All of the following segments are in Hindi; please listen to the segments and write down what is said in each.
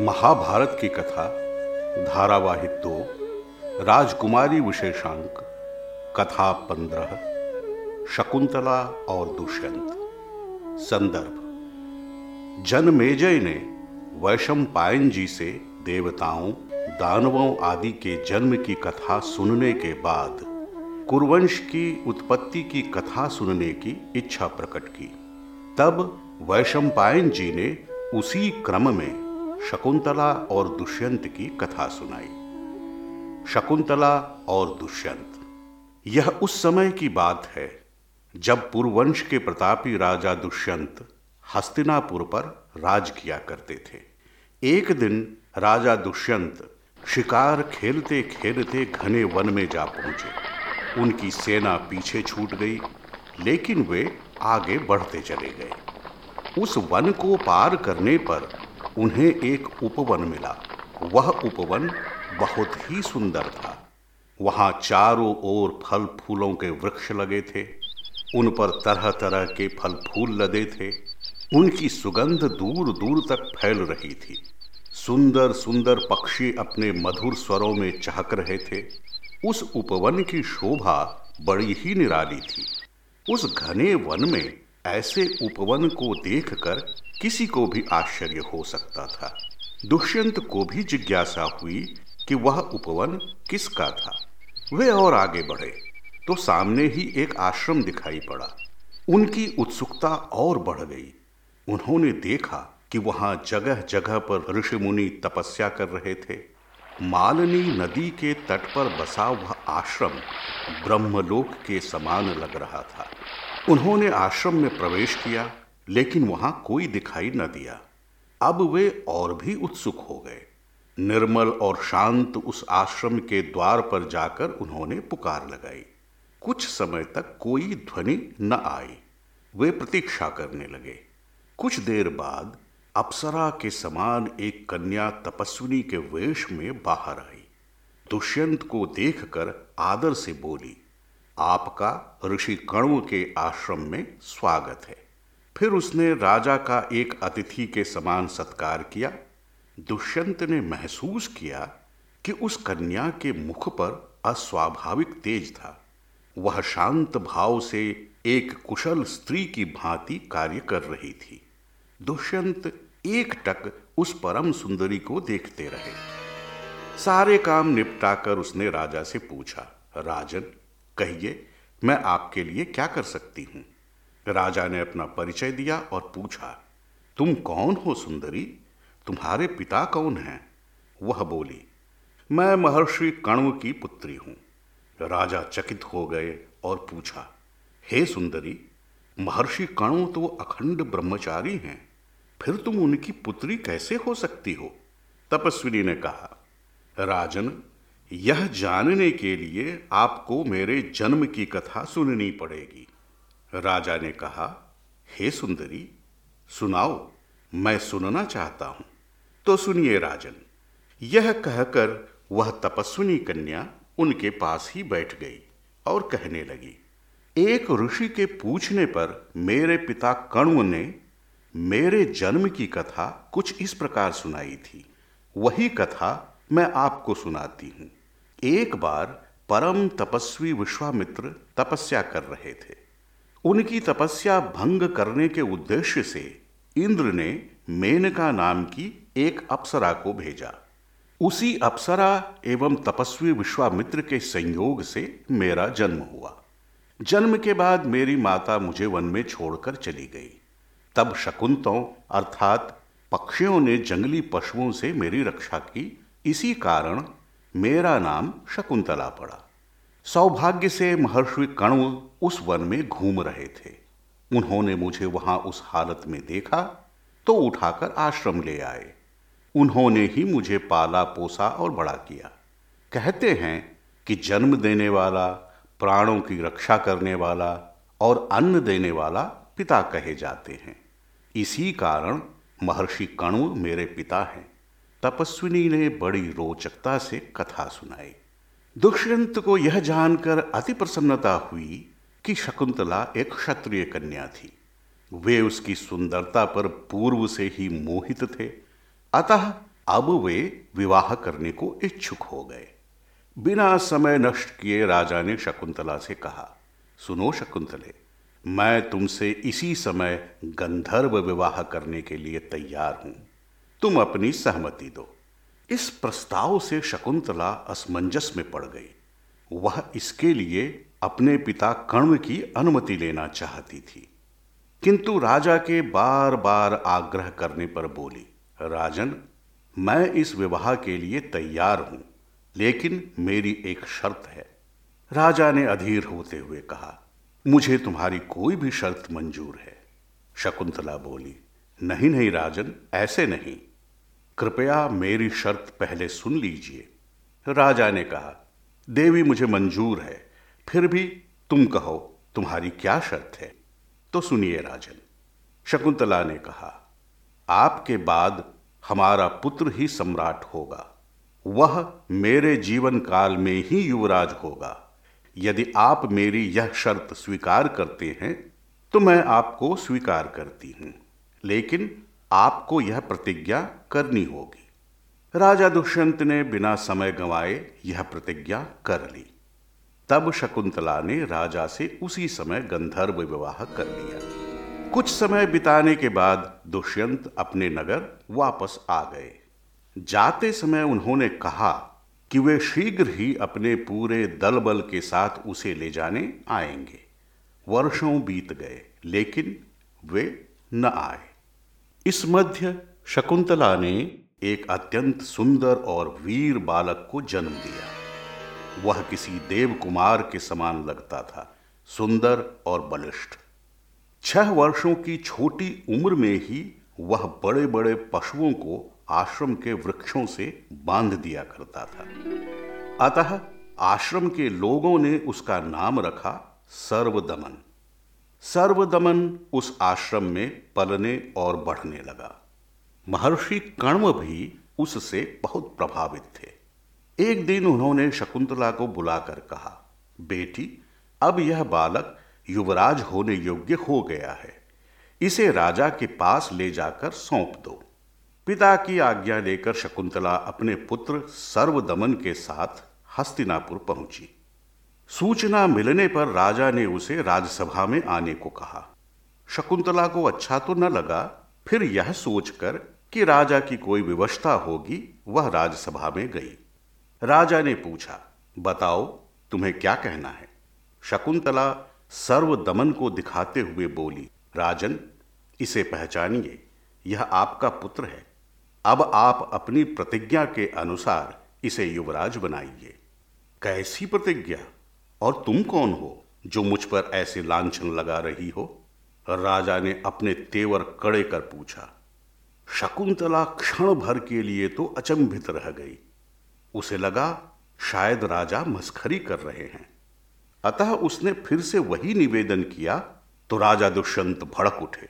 महाभारत की कथा धारावाहिक दो राजकुमारी विशेषांक, कथा पंद्रह, शकुंतला और दुष्यंत। संदर्भ। जनमेजय ने वैशम पायन जी से देवताओं, दानवों आदि के जन्म की कथा सुनने के बाद, कुरवंश की उत्पत्ति की कथा सुनने की इच्छा प्रकट की। तब वैशंपायन जी ने उसी क्रम में शकुंतला और दुष्यंत की कथा सुनाई। शकुंतला और दुष्यंत, यह उस समय की बात है जब पुरवंश के प्रतापी राजा दुष्यंत हस्तिनापुर पर राज किया करते थे। एक दिन राजा दुष्यंत शिकार खेलते खेलते घने वन में जा पहुँचे। उनकी सेना पीछे छूट गई, लेकिन वे आगे बढ़ते चले गए। उस वन को पार करने पर उन्हें एक उपवन मिला। वह उपवन बहुत ही सुंदर था। वहाँ चारों ओर फल फूलों के वृक्ष लगे थे। उन पर तरह तरह के फल फूल लदे थे। उनकी सुगंध दूर दूर तक फैल रही थी। सुंदर सुंदर पक्षी अपने मधुर स्वरों में चहक रहे थे। उस उपवन की शोभा बड़ी ही निराली थी। उस घने वन में ऐसे उपवन को देखकर किसी को भी आश्चर्य हो सकता था। दुष्यंत को भी जिज्ञासा हुई कि वह उपवन किसका था। वे और आगे बढ़े तो सामने ही एक आश्रम दिखाई पड़ा। उनकी उत्सुकता और बढ़ गई। उन्होंने देखा कि वहाँ जगह जगह पर ऋषि मुनि तपस्या कर रहे थे। मालनी नदी के तट पर बसा वह आश्रम ब्रह्मलोक के समान लग रहा था। उन्होंने आश्रम में प्रवेश किया, लेकिन वहाँ कोई दिखाई न दिया। अब वे और भी उत्सुक हो गए। निर्मल और शांत उस आश्रम के द्वार पर जाकर उन्होंने पुकार लगाई। कुछ समय तक कोई ध्वनि न आई। वे प्रतीक्षा करने लगे। कुछ देर बाद अप्सरा के समान एक कन्या तपस्विनी के वेश में बाहर आई। दुष्यंत को देखकर आदर से बोली आपका ऋषि कण्व के आश्रम में स्वागत है। फिर उसने राजा का एक अतिथि के समान सत्कार किया। दुष्यंत ने महसूस किया कि उस कन्या के मुख पर अस्वाभाविक तेज था। वह शांत भाव से एक कुशल स्त्री की भांति कार्य कर रही थी। दुष्यंत एक टक उस परम सुंदरी को देखते रहे। सारे काम निपटाकर उसने राजा से पूछा, राजन कहिए, मैं आपके लिए क्या कर सकती हूँ? राजा ने अपना परिचय दिया और पूछा, तुम कौन हो सुंदरी? तुम्हारे पिता कौन हैं? वह बोली, मैं महर्षि कण्व की पुत्री हूँ। राजा चकित हो गए और पूछा, हे सुंदरी, महर्षि कण्व तो अखंड ब्रह्मचारी हैं, फिर तुम उनकी पुत्री कैसे हो सकती हो? तपस्विनी ने कहा, राजन यह जानने के लिए आपको मेरे जन्म की कथा सुननी पड़ेगी। राजा ने कहा, हे सुंदरी, सुनाओ, मैं सुनना चाहता हूँ। तो सुनिए राजन, यह कहकर वह तपस्विनी कन्या उनके पास ही बैठ गई और कहने लगी, एक ऋषि के पूछने पर मेरे पिता कण्व ने मेरे जन्म की कथा कुछ इस प्रकार सुनाई थी। वही कथा मैं आपको सुनाती हूँ। एक बार परम तपस्वी विश्वामित्र तपस्या कर रहे थे। उनकी तपस्या भंग करने के उद्देश्य से इंद्र ने मेनका नाम की एक अप्सरा को भेजा। उसी अप्सरा एवं तपस्वी विश्वामित्र के संयोग से मेरा जन्म हुआ। जन्म के बाद मेरी माता मुझे वन में छोड़कर चली गई। तब शकुंतों अर्थात पक्षियों ने जंगली पशुओं से मेरी रक्षा की। इसी कारण मेरा नाम शकुंतला पड़ा। सौभाग्य से महर्षि कण्व उस वन में घूम रहे थे। उन्होंने मुझे वहाँ उस हालत में देखा तो उठाकर आश्रम ले आए। उन्होंने ही मुझे पाला, पोसा और बड़ा किया। कहते हैं कि जन्म देने वाला, प्राणों की रक्षा करने वाला और अन्न देने वाला पिता कहे जाते हैं। इसी कारण महर्षि कण्व मेरे पिता हैं। तपस्विनी ने बड़ी रोचकता से कथा सुनाई। दुष्यंत को यह जानकर अति प्रसन्नता हुई कि शकुंतला एक क्षत्रिय कन्या थी। वे उसकी सुंदरता पर पूर्व से ही मोहित थे। अतः अब वे विवाह करने को इच्छुक हो गए। बिना समय नष्ट किए राजा ने शकुंतला से कहा, सुनो शकुंतले, मैं तुमसे इसी समय गंधर्व विवाह करने के लिए तैयार हूँ। तुम अपनी सहमति दो। इस प्रस्ताव से शकुंतला असमंजस में पड़ गई। वह इसके लिए अपने पिता कर्ण की अनुमति लेना चाहती थी। किंतु राजा के बार बार आग्रह करने पर बोली, राजन, मैं इस विवाह के लिए तैयार हूँ, लेकिन मेरी एक शर्त है। राजा ने अधीर होते हुए कहा, मुझे तुम्हारी कोई भी शर्त मंजूर है। शकुंतला बोली, नहीं नहीं राजन, ऐसे नहीं। कृपया मेरी शर्त पहले सुन लीजिए। राजा ने कहा, देवी मुझे मंजूर है, फिर भी तुम कहो, तुम्हारी क्या शर्त है? तो सुनिए राजन, शकुंतला ने कहा, आपके बाद हमारा पुत्र ही सम्राट होगा। वह मेरे जीवन काल में ही युवराज होगा। यदि आप मेरी यह शर्त स्वीकार करते हैं तो मैं आपको स्वीकार करती हूँ। लेकिन आपको यह प्रतिज्ञा करनी होगी। राजा दुष्यंत ने बिना समय गंवाए यह प्रतिज्ञा कर ली। तब शकुंतला ने राजा से उसी समय गंधर्व विवाह कर लिया। कुछ समय बिताने के बाद दुष्यंत अपने नगर वापस आ गए। जाते समय उन्होंने कहा कि वे शीघ्र ही अपने पूरे दल बल के साथ उसे ले जाने आएँगे। वर्षों बीत गए, लेकिन वे न आए। इस मध्य शकुंतला ने एक अत्यंत सुंदर और वीर बालक को जन्म दिया। वह किसी देव कुमार के समान लगता था, सुंदर और बलिष्ठ। छह वर्षों की छोटी उम्र में ही वह बड़े बड़े पशुओं को आश्रम के वृक्षों से बाँध दिया करता था। अतः आश्रम के लोगों ने उसका नाम रखा सर्वदमन। सर्वदमन उस आश्रम में पलने और बढ़ने लगा। महर्षि कण्व भी उससे बहुत प्रभावित थे। एक दिन उन्होंने शकुंतला को बुलाकर कहा, बेटी, अब यह बालक युवराज होने योग्य हो गया है। इसे राजा के पास ले जाकर सौंप दो। पिता की आज्ञा लेकर शकुंतला अपने पुत्र सर्वदमन के साथ हस्तिनापुर पहुँची। सूचना मिलने पर राजा ने उसे राजसभा में आने को कहा। शकुंतला को अच्छा तो न लगा, फिर यह सोचकर कि राजा की कोई व्यवस्था होगी, वह राजसभा में गई। राजा ने पूछा, बताओ, तुम्हें क्या कहना है? शकुंतला सर्व दमन को दिखाते हुए बोली, राजन, इसे पहचानिए, यह आपका पुत्र है। अब आप अपनी प्रतिज्ञा के अनुसार इसे युवराज बनाइए। कैसी प्रतिज्ञा? और तुम कौन हो जो मुझ पर ऐसे लांछन लगा रही हो? राजा ने अपने तेवर कड़े कर पूछा। शकुंतला क्षण भर के लिए तो अचंभित रह गई। उसे लगा शायद राजा मस्खरी कर रहे हैं। अतः उसने फिर से वही निवेदन किया तो राजा दुष्यंत भड़क उठे।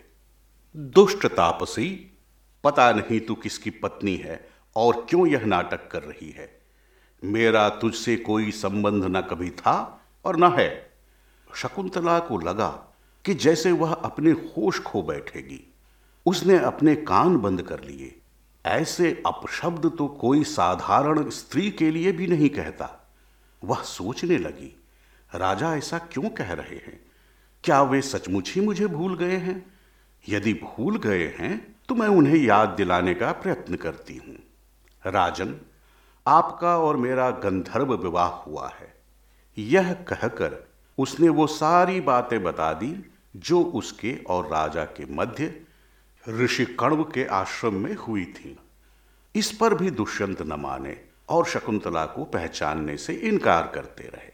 दुष्ट तापसी, पता नहीं तू किसकी पत्नी है और क्यों यह नाटक कर रही है। मेरा तुझसे कोई संबंध न कभी था और न है। शकुंतला को लगा कि जैसे वह अपने होश खो बैठेगी। उसने अपने कान बंद कर लिए। ऐसे अपशब्द तो कोई साधारण स्त्री के लिए भी नहीं कहता। वह सोचने लगी, राजा ऐसा क्यों कह रहे हैं? क्या वे सचमुच ही मुझे भूल गए हैं? यदि भूल गए हैं तो मैं उन्हें याद दिलाने का प्रयत्न करती हूँ। राजन, आपका और मेरा गंधर्व विवाह हुआ है। यह कहकर उसने वो सारी बातें बता दी जो उसके और राजा के मध्य ऋषि कण्व के आश्रम में हुई थी। इस पर भी दुष्यंत न माने और शकुंतला को पहचानने से इनकार करते रहे।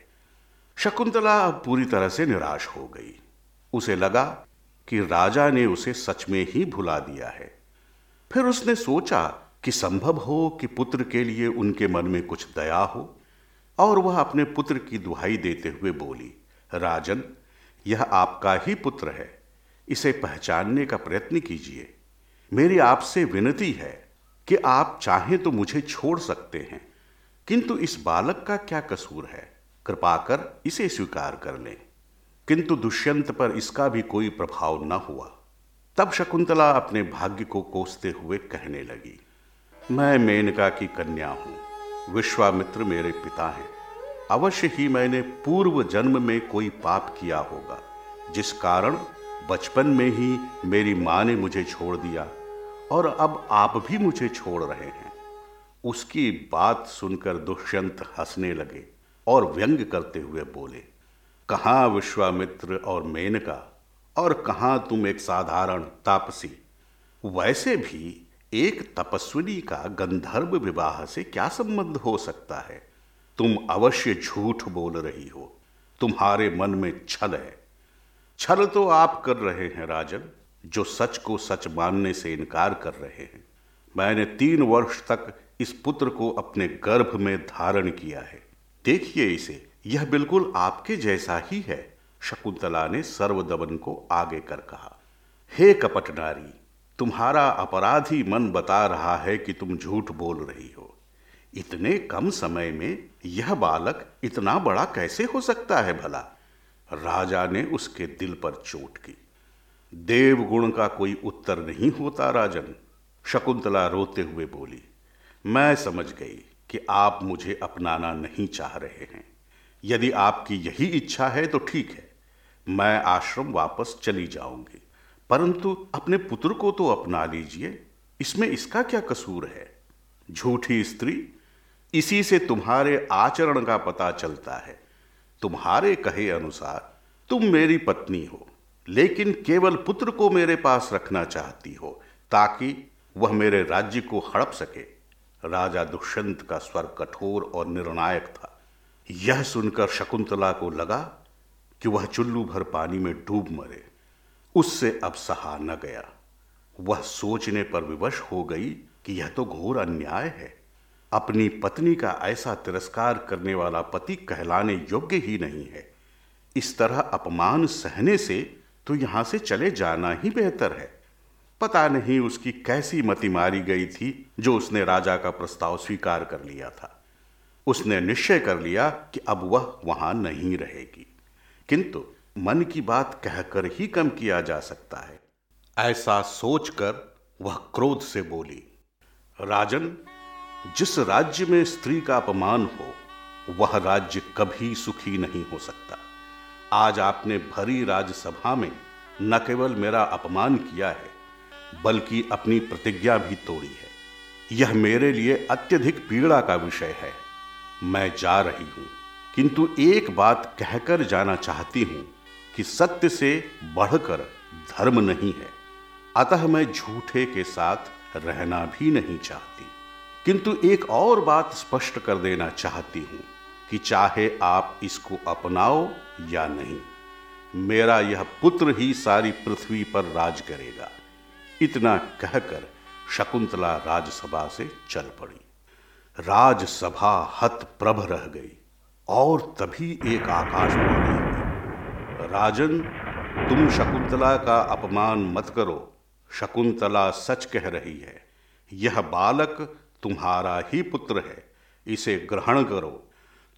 शकुंतला अब पूरी तरह से निराश हो गई। उसे लगा कि राजा ने उसे सच में ही भुला दिया है। फिर उसने सोचा कि संभव हो कि पुत्र के लिए उनके मन में कुछ दया हो। और वह अपने पुत्र की दुहाई देते हुए बोली, राजन, यह आपका ही पुत्र है। इसे पहचानने का प्रयत्न कीजिए। मेरी आपसे विनती है कि आप चाहें तो मुझे छोड़ सकते हैं, किंतु इस बालक का क्या कसूर है? कृपा कर इसे स्वीकार कर लें। किंतु दुष्यंत पर इसका भी कोई प्रभाव न हुआ। तब शकुंतला अपने भाग्य को कोसते हुए कहने लगी, मैं मेनका की कन्या हूँ। विश्वामित्र मेरे पिता हैं। अवश्य ही मैंने पूर्व जन्म में कोई पाप किया होगा। जिस कारण बचपन में ही मेरी माँ ने मुझे छोड़ दिया और अब आप भी मुझे छोड़ रहे हैं। उसकी बात सुनकर दुष्यंत हंसने लगे और व्यंग करते हुए बोले, कहा विश्वामित्र और मेनका? और कहा तुम एक साधारण तापसी? वैसे भी एक तपस्विनी का गंधर्व विवाह से क्या संबंध हो सकता है? तुम अवश्य झूठ बोल रही हो। तुम्हारे मन में छल है। छल तो आप कर रहे हैं, राजन, जो सच को सच मानने से इनकार कर रहे हैं। मैंने तीन वर्ष तक इस पुत्र को अपने गर्भ में धारण किया है। देखिए इसे, यह बिल्कुल आपके जैसा ही है, शकुंतला ने सर्वदमन को आगे कर कहा। हे कपट नारी तुम्हारा अपराधी मन बता रहा है कि तुम झूठ बोल रही हो। इतने कम समय में यह बालक इतना बड़ा कैसे हो सकता है भला? राजा ने उसके दिल पर चोट की। देव गुण का कोई उत्तर नहीं होता राजन, शकुंतला रोते हुए बोली, मैं समझ गई कि आप मुझे अपनाना नहीं चाह रहे हैं। यदि आपकी यही इच्छा है तो ठीक है, मैं आश्रम वापस चली जाऊँगी। परंतु अपने पुत्र को तो अपना लीजिए। इसमें इसका क्या कसूर है? झूठी स्त्री, इसी से तुम्हारे आचरण का पता चलता है। तुम्हारे कहे अनुसार तुम मेरी पत्नी हो, लेकिन केवल पुत्र को मेरे पास रखना चाहती हो, ताकि वह मेरे राज्य को हड़प सके। राजा दुष्यंत का स्वर कठोर और निर्णायक था। यह सुनकर शकुंतला को लगा कि वह चुल्लू भर पानी में डूब मरे। उससे अब सहा न गया। वह सोचने पर विवश हो गई कि यह तो घोर अन्याय है। अपनी पत्नी का ऐसा तिरस्कार करने वाला पति कहलाने योग्य ही नहीं है। इस तरह अपमान सहने से तो यहाँ से चले जाना ही बेहतर है। पता नहीं उसकी कैसी मति मारी गई थी जो उसने राजा का प्रस्ताव स्वीकार कर लिया था। उसने निश्चय कर लिया कि अब वह वहाँ नहीं रहेगी। किंतु मन की बात कहकर ही कम किया जा सकता है। ऐसा सोचकर वह क्रोध से बोली, राजन, जिस राज्य में स्त्री का अपमान हो, वह राज्य कभी सुखी नहीं हो सकता। आज आपने भरी राज्यसभा में न केवल मेरा अपमान किया है, बल्कि अपनी प्रतिज्ञा भी तोड़ी है। यह मेरे लिए अत्यधिक पीड़ा का विषय है। मैं जा रही हूँ, किंतु एक बात कहकर जाना चाहती हूँ। कि सत्य से बढ़कर धर्म नहीं है। अतः मैं झूठे के साथ रहना भी नहीं चाहती। किंतु एक और बात स्पष्ट कर देना चाहती हूँ कि चाहे आप इसको अपनाओ या नहीं, मेरा यह पुत्र ही सारी पृथ्वी पर राज करेगा। इतना कहकर शकुंतला राजसभा से चल पड़ी। राजसभा हत प्रभ रह गई और तभी एक आकाशवाणी राजन, तुम शकुंतला का अपमान मत करो। शकुंतला सच कह रही है, यह बालक तुम्हारा ही पुत्र है, इसे ग्रहण करो।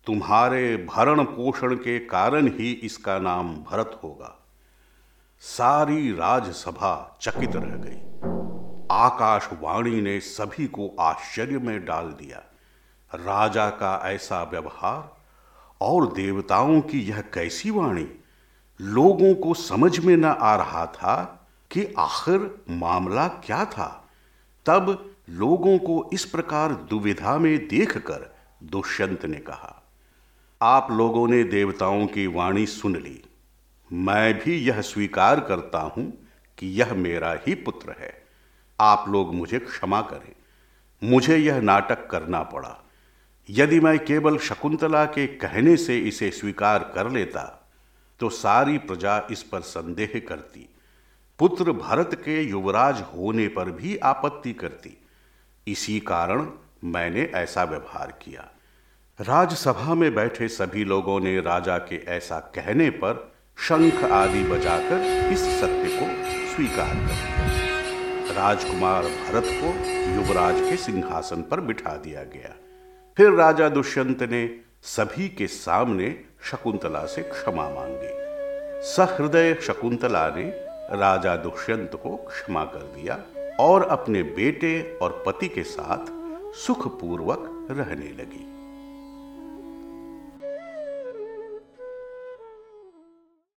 तुम्हारे भरण पोषण के कारण ही इसका नाम भरत होगा। सारी राजसभा चकित रह गई। आकाशवाणी ने सभी को आश्चर्य में डाल दिया। राजा का ऐसा व्यवहार और देवताओं की यह कैसी वाणी? लोगों को समझ में न आ रहा था कि आखिर मामला क्या था। तब लोगों को इस प्रकार दुविधा में देखकर दुष्यंत ने कहा, आप लोगों ने देवताओं की वाणी सुन ली। मैं भी यह स्वीकार करता हूँ कि यह मेरा ही पुत्र है। आप लोग मुझे क्षमा करें। मुझे यह नाटक करना पड़ा। यदि मैं केवल शकुंतला के कहने से इसे स्वीकार कर लेता तो सारी प्रजा इस पर संदेह करती। पुत्र भरत के युवराज होने पर भी आपत्ति करती। इसी कारण मैंने ऐसा व्यवहार किया। राजसभा में बैठे सभी लोगों ने राजा के ऐसा कहने पर शंख आदि बजाकर इस सत्य को स्वीकार कर राजकुमार भरत को युवराज के सिंहासन पर बिठा दिया गया। फिर राजा दुष्यंत ने सभी के सामने शकुंतला से क्षमा मांगी। सहृदय शकुंतला ने राजा दुष्यंत को क्षमा कर दिया और अपने बेटे और पति के साथ सुखपूर्वक रहने लगी।